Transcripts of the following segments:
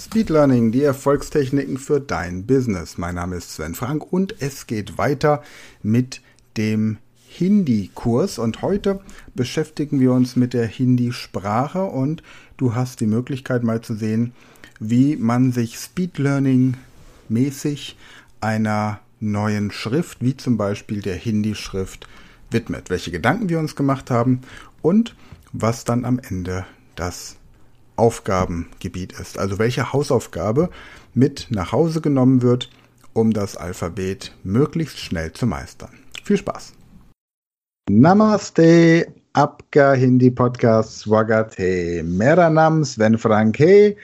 Speed Learning, die Erfolgstechniken für dein Business. Mein Name ist Sven Frank und es geht weiter mit dem Hindi-Kurs und heute beschäftigen wir uns mit der Hindi-Sprache und du hast die Möglichkeit mal zu sehen, wie man sich Speed Learning mäßig einer neuen Schrift, wie zum Beispiel der Hindi-Schrift, widmet, welche Gedanken wir uns gemacht haben und was dann am Ende das Aufgabengebiet ist, also welche Hausaufgabe mit nach Hause genommen wird, um das Alphabet möglichst schnell zu meistern. Viel Spaß! Namaste, Abka Hindi Podcast Swagat hai. Mera naam Sven Frank hai.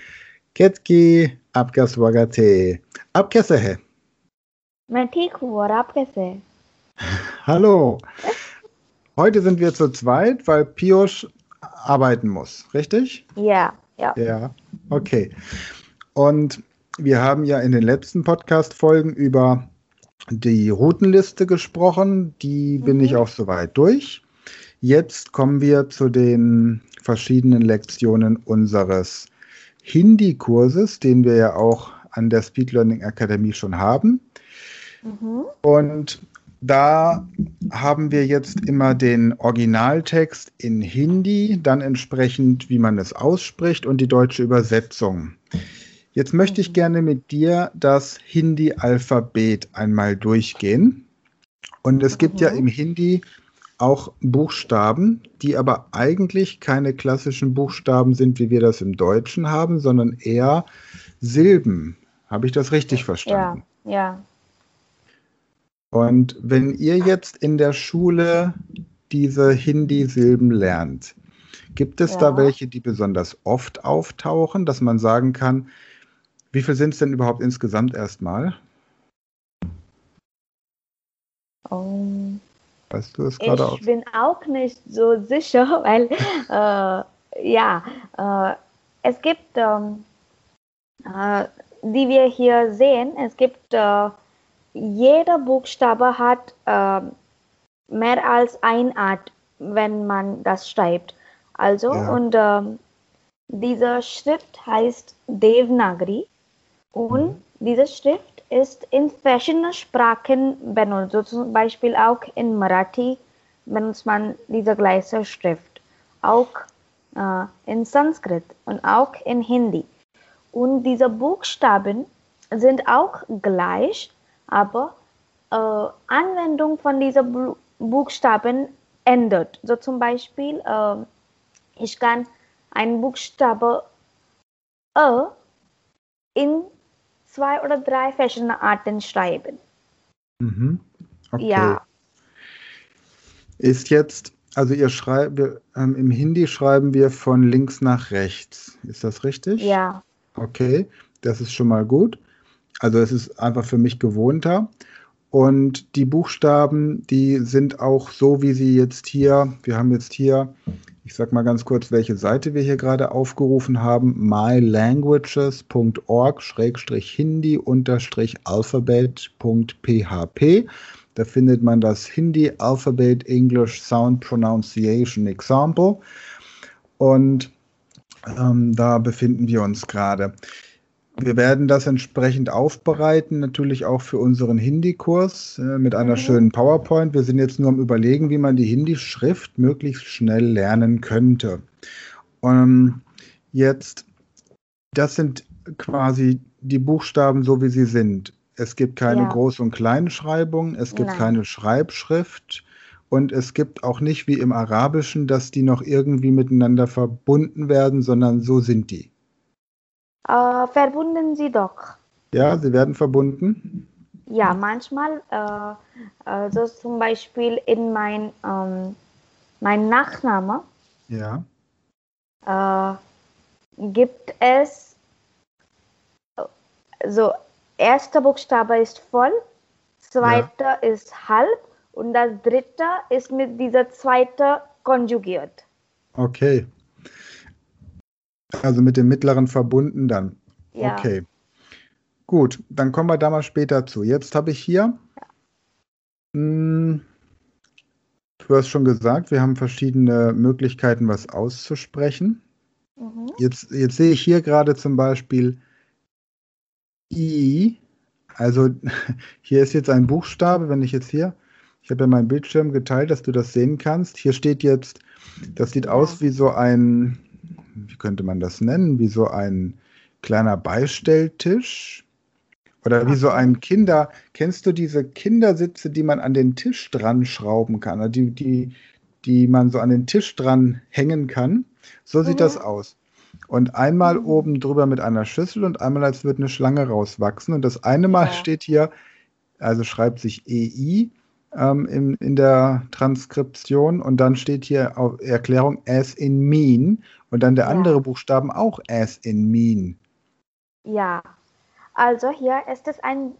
Ketki Abka Swagat hai. Ab kaise hai? मैं ठीक हूँ और आप कैसे हैं Hallo. Heute sind wir zu zweit, weil Piosch arbeiten muss, richtig? Ja, ja. Ja, okay. Und wir haben ja in den letzten Podcast-Folgen über die Routenliste gesprochen. Die bin Mhm. ich auch soweit durch. Jetzt kommen wir zu den verschiedenen Lektionen unseres Hindi-Kurses, den wir ja auch an der Speed Learning Akademie schon haben. Mhm. Und da haben wir jetzt immer den Originaltext in Hindi, dann entsprechend, wie man es ausspricht und die deutsche Übersetzung. Jetzt möchte ich Mhm. gerne mit dir das Hindi-Alphabet einmal durchgehen. Und es gibt ja Mhm. im Hindi auch Buchstaben, die aber eigentlich keine klassischen Buchstaben sind, wie wir das im Deutschen haben, sondern eher Silben. Habe ich das richtig verstanden? Ja, ja. Und wenn ihr jetzt in der Schule diese Hindi-Silben lernt, gibt es da Ja. welche, die besonders oft auftauchen, dass man sagen kann, wie viel sind es denn überhaupt insgesamt erstmal? Um, Weißt du es gerade aus? ich bin auch nicht so sicher, weil äh, ja, äh, es gibt, ähm, äh, die wir hier sehen, es gibt, äh, jeder Buchstabe hat äh, mehr als eine Art, wenn man das schreibt. Also, Ja. und ähm, diese Schrift heißt Devanagari und diese Schrift ist in verschiedenen Sprachen benutzt. So zum Beispiel auch in Marathi benutzt man diese gleiche Schrift. Auch äh, in Sanskrit und auch in Hindi. Und diese Buchstaben sind auch gleich, aber äh, Anwendung von diesen Bu Buchstaben ändert. So zum Beispiel, äh, ich kann einen Buchstabe Ö in zwei oder drei verschiedene Arten schreiben. Mhm. Okay. Ja, Ist jetzt, also ihr schreibt, ähm, im Hindi schreiben wir von links nach rechts. Ist das richtig? ja, Okay, das ist schon mal gut. Also es ist einfach für mich gewohnter. Und die Buchstaben, die sind auch so, wie sie jetzt hier, wir haben jetzt hier, ich sag mal ganz kurz, welche Seite wir hier gerade aufgerufen haben, mylanguages.org-alphabet.php. Da findet man das Hindi Alphabet English Sound Pronunciation Example. Und ähm, da befinden wir uns gerade. Wir werden das entsprechend aufbereiten, natürlich auch für unseren Hindi-Kurs äh, mit einer Mhm. schönen PowerPoint. Wir sind jetzt nur am Überlegen, wie man die Hindi-Schrift möglichst schnell lernen könnte. Ähm, jetzt, das sind quasi die Buchstaben so, wie sie sind. Es gibt keine Ja. Groß- und Kleinschreibung, es gibt Nein. keine Schreibschrift und es gibt auch nicht wie im Arabischen, dass die noch irgendwie miteinander verbunden werden, sondern so sind die. Äh, verbunden sie doch. Ja, sie werden verbunden. Ja, manchmal, äh, äh, so zum Beispiel in mein, ähm, mein Nachname Ja. äh, gibt es äh, so erster Buchstabe ist voll, zweiter ist halb und das dritte ist mit dieser zweite konjugiert. Okay. Also mit dem mittleren verbunden dann. Ja. Okay. Gut, dann kommen wir da mal später zu. Jetzt habe ich hier. Hm, du hast schon gesagt, wir haben verschiedene Möglichkeiten, was auszusprechen. Mhm. Jetzt, jetzt sehe ich hier gerade zum Beispiel I, also hier ist jetzt ein Buchstabe, wenn ich jetzt hier, ich habe ja meinen Bildschirm geteilt, dass du das sehen kannst. Hier steht jetzt, das sieht ja. aus wie so ein, wie könnte man das nennen, wie so ein kleiner Beistelltisch. Oder wie so ein Kinder, kennst du diese Kindersitze, die man an den Tisch dran schrauben kann, also die, die, die man so an den Tisch dran hängen kann? So sieht mhm. das aus. Und einmal mhm. oben drüber mit einer Schüssel und einmal als würde eine Schlange rauswachsen. Und das eine Mal ja. steht hier, also schreibt sich EI ähm, in, in der Transkription und dann steht hier auf Erklärung as in mean und dann der ja. andere Buchstaben auch as in mean. Ja, also hier ist es ein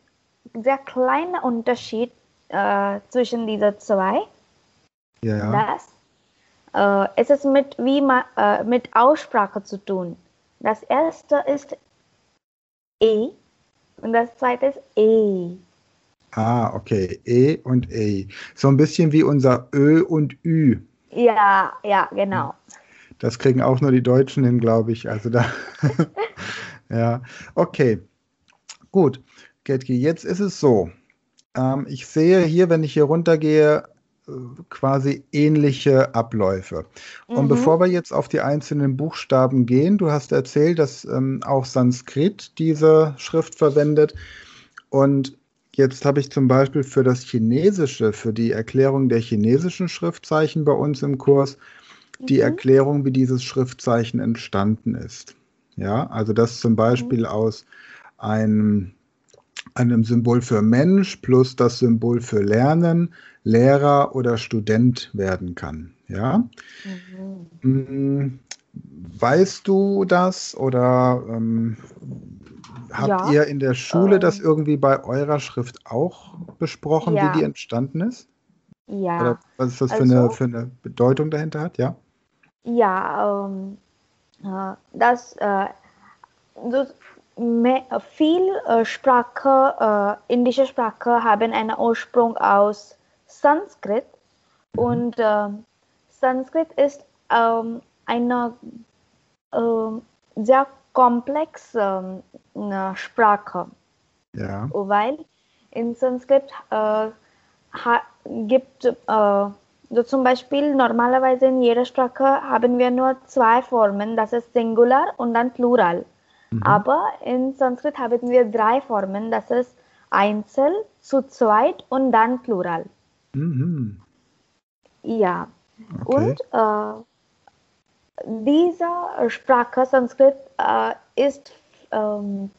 sehr kleiner Unterschied äh, zwischen diesen zwei. Ja. Das äh, es ist mit, wie man, äh, mit Aussprache zu tun. Das erste ist E und das zweite ist E. Ah, okay. E und E. So ein bisschen wie unser Ö und Ü. Ja, ja, genau. Das kriegen auch nur die Deutschen hin, glaube ich. Also da. ja, okay. Gut, Getki, jetzt ist es so. Ähm, ich sehe hier, wenn ich hier runtergehe, quasi ähnliche Abläufe. Mhm. Und bevor wir jetzt auf die einzelnen Buchstaben gehen, du hast erzählt, dass ähm, auch Sanskrit diese Schrift verwendet. Und jetzt habe ich zum Beispiel für das Chinesische, für die Erklärung der chinesischen Schriftzeichen bei uns im Kurs, mhm. die Erklärung, wie dieses Schriftzeichen entstanden ist. Ja, also das zum Beispiel mhm. aus einem einem Symbol für Mensch plus das Symbol für Lernen Lehrer oder Student werden kann. Ja? Mhm. Weißt du das oder ähm, habt ja. ihr in der Schule ähm, das irgendwie bei eurer Schrift auch besprochen, ja. wie die entstanden ist? Ja. Oder was ist das also, für, eine, für eine Bedeutung dahinter hat? Ja. Ja, ähm, äh, das, äh, das viel äh, Sprache, indische Sprache haben einen Ursprung aus Sanskrit und äh, Sanskrit ist ähm, eine äh, sehr komplexe äh, Sprache. Ja. Weil in Sanskrit äh, gibt äh, so zum Beispiel normalerweise in jeder Sprache haben wir nur zwei Formen, das ist Singular und dann Plural. Mhm. Aber in Sanskrit haben wir drei Formen, das ist Einzel, zu zweit und dann Plural. Mhm. Ja. Okay. Und äh, diese Sprache Sanskrit äh, ist ähm,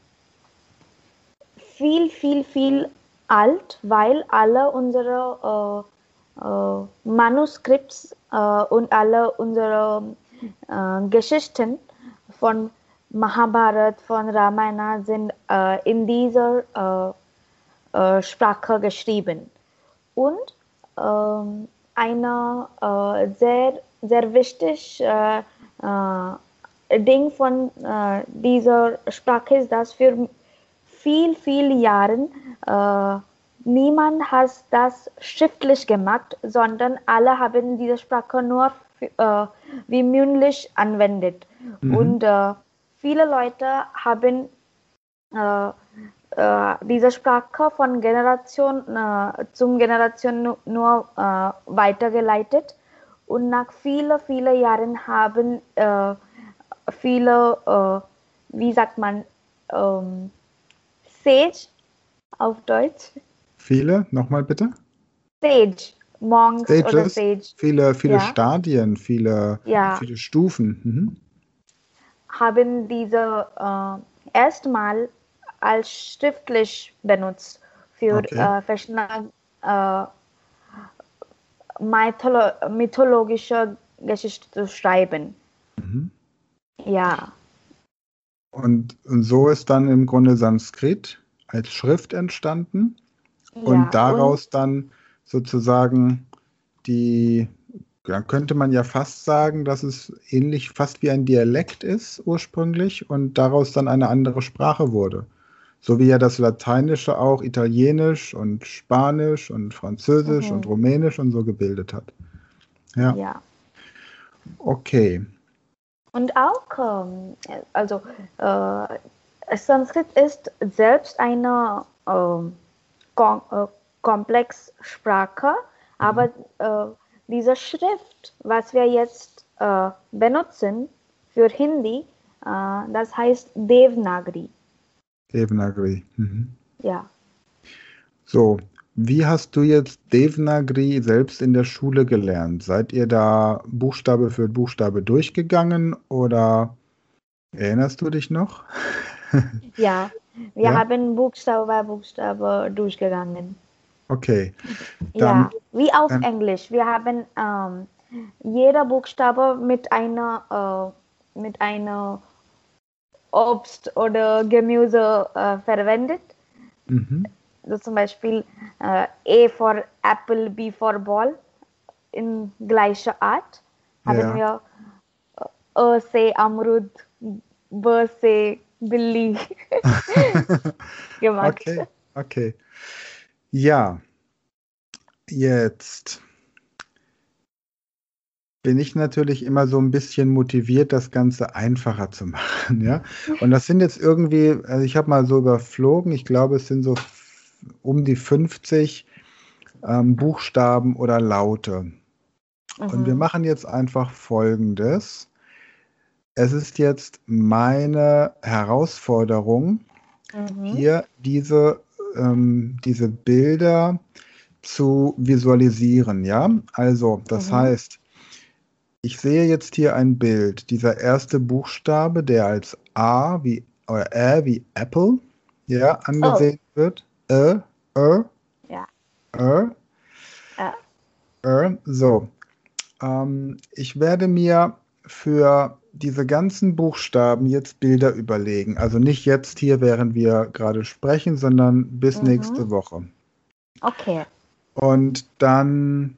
viel, viel, viel alt, weil alle unsere äh, Manuskripts äh, und alle unsere äh, Geschichten von Mahabharat, von Ramayana sind in dieser Sprache geschrieben. Und ähm, eine äh, sehr, sehr wichtig äh, äh, Ding von äh, dieser Sprache ist, dass für viel, viel Jahren äh, niemand hat das schriftlich gemacht, sondern alle haben diese Sprache nur äh, wie mündlich anwendet. Mhm. Und viele Leute haben äh, diese Sprache von Generation äh, zum Generation nur, äh, weitergeleitet und nach vielen, vielen Jahren haben äh, viele, äh, wie sagt man, ähm, Sage auf Deutsch? Viele, nochmal bitte? Sage, Monks Stages, oder Sage. Viele, viele ja. Stadien, viele, ja. viele Stufen. Mhm. Haben diese äh, erstmal als schriftlich benutzt für okay. äh, verschiedene äh, Mytholo mythologische Geschichte zu schreiben. Mhm. Ja. Und, und, so ist dann im Grunde Sanskrit als Schrift entstanden und ja, daraus und dann sozusagen die, dann könnte man ja fast sagen, dass es ähnlich fast wie ein Dialekt ist ursprünglich und daraus dann eine andere Sprache wurde. So wie ja das Lateinische auch Italienisch und Spanisch und Französisch mhm. und Rumänisch und so gebildet hat. Ja. ja. Okay. Und auch, ähm, also äh, Sanskrit ist selbst eine äh, kom äh, Komplexsprache, aber mhm. äh, diese Schrift, was wir jetzt äh, benutzen für Hindi, äh, das heißt Devnagari. Devnagari. Mhm. Ja. So, wie hast du jetzt Devnagari selbst in der Schule gelernt? Seid ihr da Buchstabe für Buchstabe durchgegangen oder erinnerst du dich noch? ja, wir ja? haben Buchstabe bei Buchstabe durchgegangen. Okay. Dann, ja, wie auf ähm, Englisch. Wir haben ähm, jeder Buchstabe mit einer, äh, mit einer Obst oder Gemüse äh, verwendet. Mhm. So zum Beispiel äh, A for Apple, B for Ball in gleicher Art haben ja. wir äh, A se Amrud, B se Billy gemacht. Okay, okay. Ja, jetzt bin ich natürlich immer so ein bisschen motiviert, das Ganze einfacher zu machen, ja. Und das sind jetzt irgendwie, also ich habe mal so überflogen, ich glaube, es sind so um die 50 ähm, Buchstaben oder Laute. Mhm. Und wir mhm. machen jetzt einfach Folgendes. Es ist jetzt meine Herausforderung, mhm. hier diese, ähm, diese Bilder zu visualisieren, ja. Also, das mhm. heißt, ich sehe jetzt hier ein Bild. Dieser erste Buchstabe, der als A wie oder Ä wie Apple ja, angesehen oh. wird. Ä, Ä, ja. Ä, Ä. Ä. So. Ähm, ich werde mir für diese ganzen Buchstaben jetzt Bilder überlegen. Also nicht jetzt hier, während wir gerade sprechen, sondern bis mhm. nächste Woche. Okay. Und dann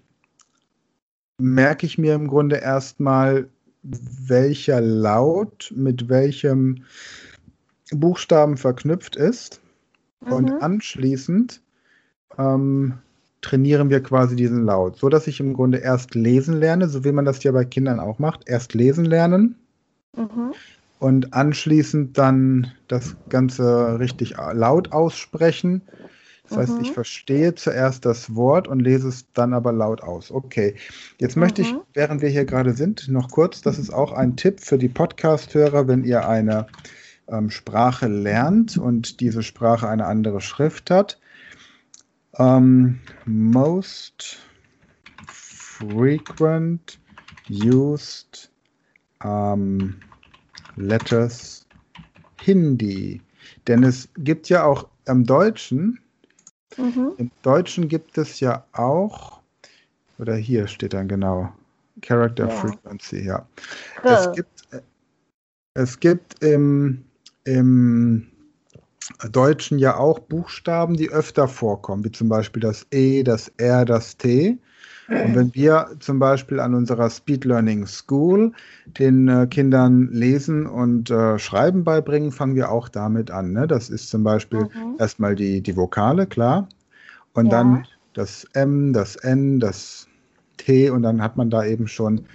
merke ich mir im Grunde erstmal, welcher Laut mit welchem Buchstaben verknüpft ist. Mhm. Und anschließend ähm, trainieren wir quasi diesen Laut, so dass ich im Grunde erst lesen lerne, so wie man das ja bei Kindern auch macht. Erst lesen lernen mhm. und anschließend dann das Ganze richtig laut aussprechen das heißt, mhm. ich verstehe zuerst das Wort und lese es dann aber laut aus. Okay. Jetzt mhm. möchte ich, mhm. während wir hier gerade sind, noch kurz, das ist auch ein Tipp für die Podcast-Hörer, wenn ihr eine ähm, Sprache lernt und diese Sprache eine andere Schrift hat. Ähm, most frequent used um, letters Hindi. Denn es gibt ja auch im Deutschen Mhm. Im Deutschen gibt es ja auch, oder hier steht dann genau, Character ja. Frequency, ja. Cool. Es gibt, es gibt im, im Deutschen ja auch Buchstaben, die öfter vorkommen, wie zum Beispiel das E, das R, das T. Und wenn wir zum Beispiel an unserer Speed Learning School den äh, Kindern Lesen und äh, Schreiben beibringen, fangen wir auch damit an. Ne? Das ist zum Beispiel mhm. erstmal die, die Vokale, klar. Und ja. dann das M, das N, das T und dann hat man da eben schon,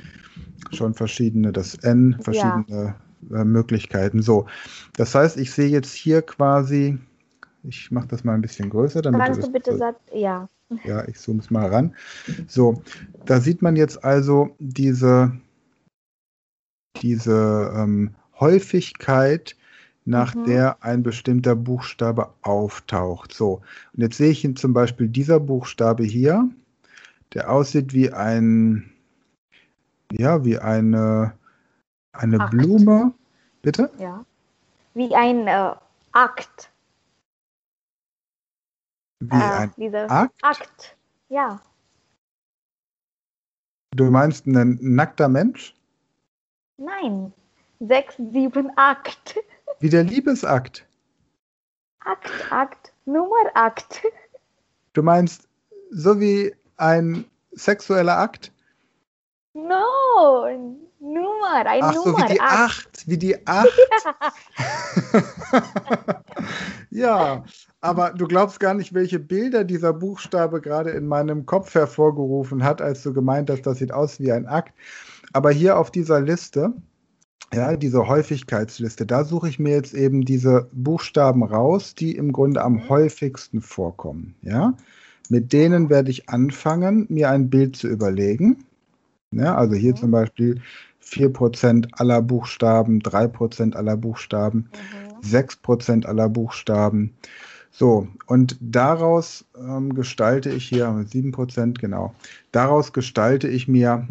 schon verschiedene, das N, verschiedene ja. äh, Möglichkeiten. So, das heißt, ich sehe jetzt hier quasi, ich mache das mal ein bisschen größer. Damit Kannst du, du bitte sagen, ja. Ja, ich zoome es mal ran. So, da sieht man jetzt also diese, diese ähm, Häufigkeit, nach mhm. der ein bestimmter Buchstabe auftaucht. So, und jetzt sehe ich ihn zum Beispiel dieser Buchstabe hier, der aussieht wie ein, ja, wie eine, eine Blume. Bitte? Ja. Wie ein äh, Akt. Wie äh, ein Akt? Akt, ja. Du meinst ein nackter Mensch? Nein, sechs, sieben, acht. Wie der Liebesakt. Akt, Akt, Nummerakt. Du meinst so wie ein sexueller Akt? No, Nummer, ein Ach Nummer. so, wie die Acht, wie die Acht. ja, aber du glaubst gar nicht, welche Bilder dieser Buchstabe gerade in meinem Kopf hervorgerufen hat, als du gemeint hast, das sieht aus wie ein Akt. Aber hier auf dieser Liste ja, diese Häufigkeitsliste, da suche ich mir jetzt eben diese Buchstaben raus, die im Grunde am häufigsten vorkommen. Ja, mit denen werde ich anfangen, mir ein Bild zu überlegen. Ja, also hier Mhm. zum Beispiel 4% aller Buchstaben, 3% aller Buchstaben, Mhm. 6% aller Buchstaben. So, und daraus ähm, gestalte ich hier 7%, genau. Daraus gestalte ich mir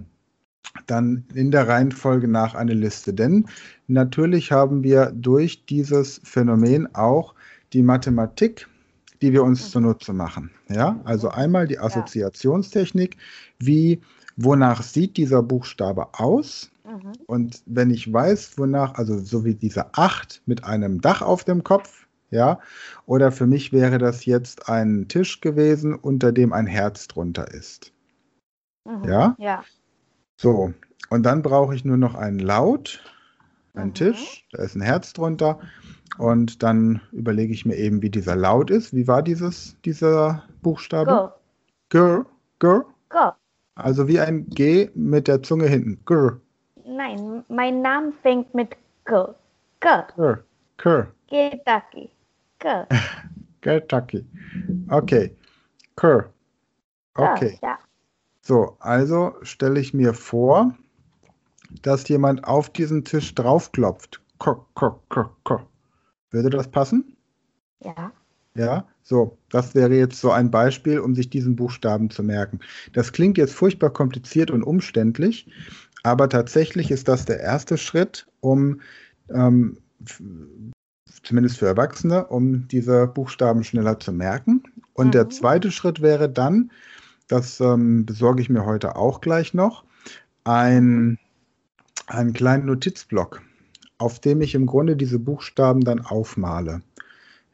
dann in der Reihenfolge nach eine Liste. Denn natürlich haben wir durch dieses Phänomen auch die Mathematik, die wir uns Mhm. zunutze machen. Ja, also einmal die Assoziationstechnik, wie, wonach sieht dieser Buchstabe aus? Mhm. Und wenn ich weiß, wonach, also so wie diese 8 mit einem Dach auf dem Kopf, ja, oder für mich wäre das jetzt ein Tisch gewesen, unter dem ein Herz drunter ist. Mhm. Ja? Ja. So, und dann brauche ich nur noch einen Laut, einen Mhm. Tisch, da ist ein Herz drunter. Und dann überlege ich mir eben, wie dieser Laut ist. Wie war dieses, dieser Buchstabe? Go. Gr, Go. also wie ein G mit der Zunge hinten. Gr, Nein, mein Name fängt mit K. K. gr, gr. Kentucky. K. Kentucky. Okay. K. Okay. Ja. So, also stelle ich mir vor, dass jemand auf diesen Tisch draufklopft. Kerr, kerr, kerr, kerr. Würde das passen? Ja. Ja, so, das wäre jetzt so ein Beispiel, um sich diesen Buchstaben zu merken. Das klingt jetzt furchtbar kompliziert und umständlich, aber tatsächlich ist das der erste Schritt, um ähm, zumindest für Erwachsene, um diese Buchstaben schneller zu merken. Und der Mhm. zweite Schritt wäre dann, das ähm, besorge ich mir heute auch gleich noch, ein, einen kleinen Notizblock, auf dem ich im Grunde diese Buchstaben dann aufmale.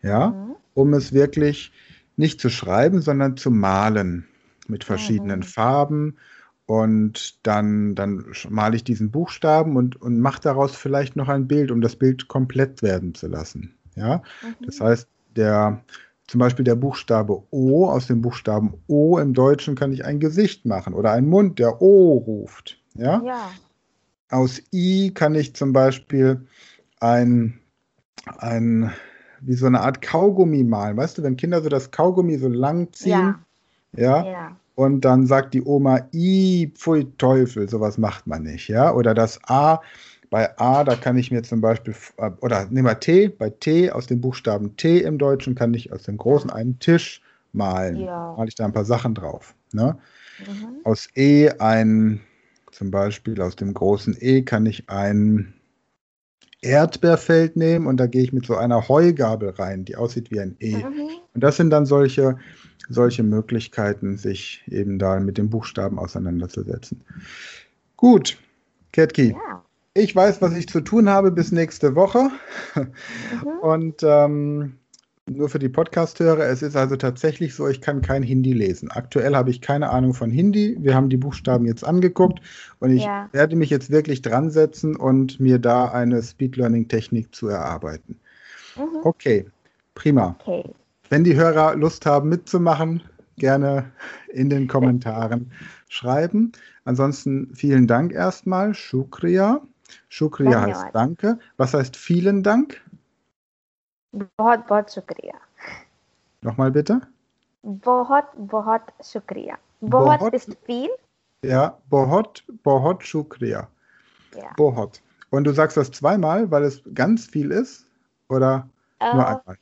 Ja, Mhm. um es wirklich nicht zu schreiben, sondern zu malen mit verschiedenen Mhm. Farben. Und dann, dann male ich diesen Buchstaben und, und mache daraus vielleicht noch ein Bild, um das Bild komplett werden zu lassen. Ja, Mhm. das heißt, der, zum Beispiel der Buchstabe O, aus dem Buchstaben O im Deutschen kann ich ein Gesicht machen oder einen Mund, der O ruft. Ja, Ja. aus I kann ich zum Beispiel ein, ein, wie so eine Art Kaugummi malen. Weißt du, wenn Kinder so das Kaugummi so lang ziehen, Ja. ja, Ja. Und dann sagt die Oma, I, pfui Teufel, sowas macht man nicht, ja. Oder das A, bei A, da kann ich mir zum Beispiel, äh, oder nehmen wir T, bei T, aus dem Buchstaben T im Deutschen kann ich aus dem Großen einen Tisch malen. Ja. Male ich da ein paar Sachen drauf. Ne? Mhm. Aus E ein, zum Beispiel aus dem großen E kann ich ein Erdbeerfeld nehmen und da gehe ich mit so einer Heugabel rein, die aussieht wie ein E. Mhm. Und das sind dann solche, solche Möglichkeiten, sich eben da mit den Buchstaben auseinanderzusetzen. Gut, Ketki, Ja. ich weiß, was ich zu tun habe bis nächste Woche. Mhm. Und ähm, nur für die Podcast-Hörer, es ist also tatsächlich so, ich kann kein Hindi lesen. Aktuell habe ich keine Ahnung von Hindi. Wir haben die Buchstaben jetzt angeguckt und ich Ja. werde mich jetzt wirklich dran setzen und mir da eine Speed-Learning-Technik zu erarbeiten. Mhm. Okay, prima. Okay. Wenn die Hörer Lust haben mitzumachen, gerne in den Kommentaren schreiben. Ansonsten vielen Dank erstmal. Shukriya. Shukriya heißt Danke. Was heißt vielen Dank? बहुत बहुत शुक्रिया Nochmal bitte. बहुत बहुत शुक्रिया बहुत बहुत- ist viel Ja, Bohot, Bohot Shukriya. ja Bohot. Und du sagst das zweimal, weil es ganz viel ist? Oder nur Äh, einmal?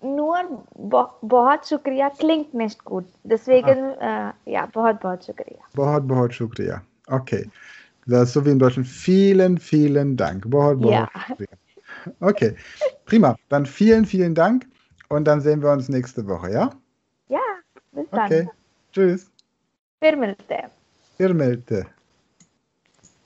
nur bo बहुत शुक्रिया klingt nicht gut deswegen Ah. äh, ja बहुत बहुत शुक्रिया Bohot, Bohot Shukriya. Okay. Das ist so wie im Deutschen. Vielen, vielen Dank. Bohot, Bohot Ja. Shukriya. Okay, Prima. Dann vielen, vielen Dank und dann sehen wir uns nächste Woche, ja? Ja, bis dann. Okay. Tschüss. Firmelte. Firmelte.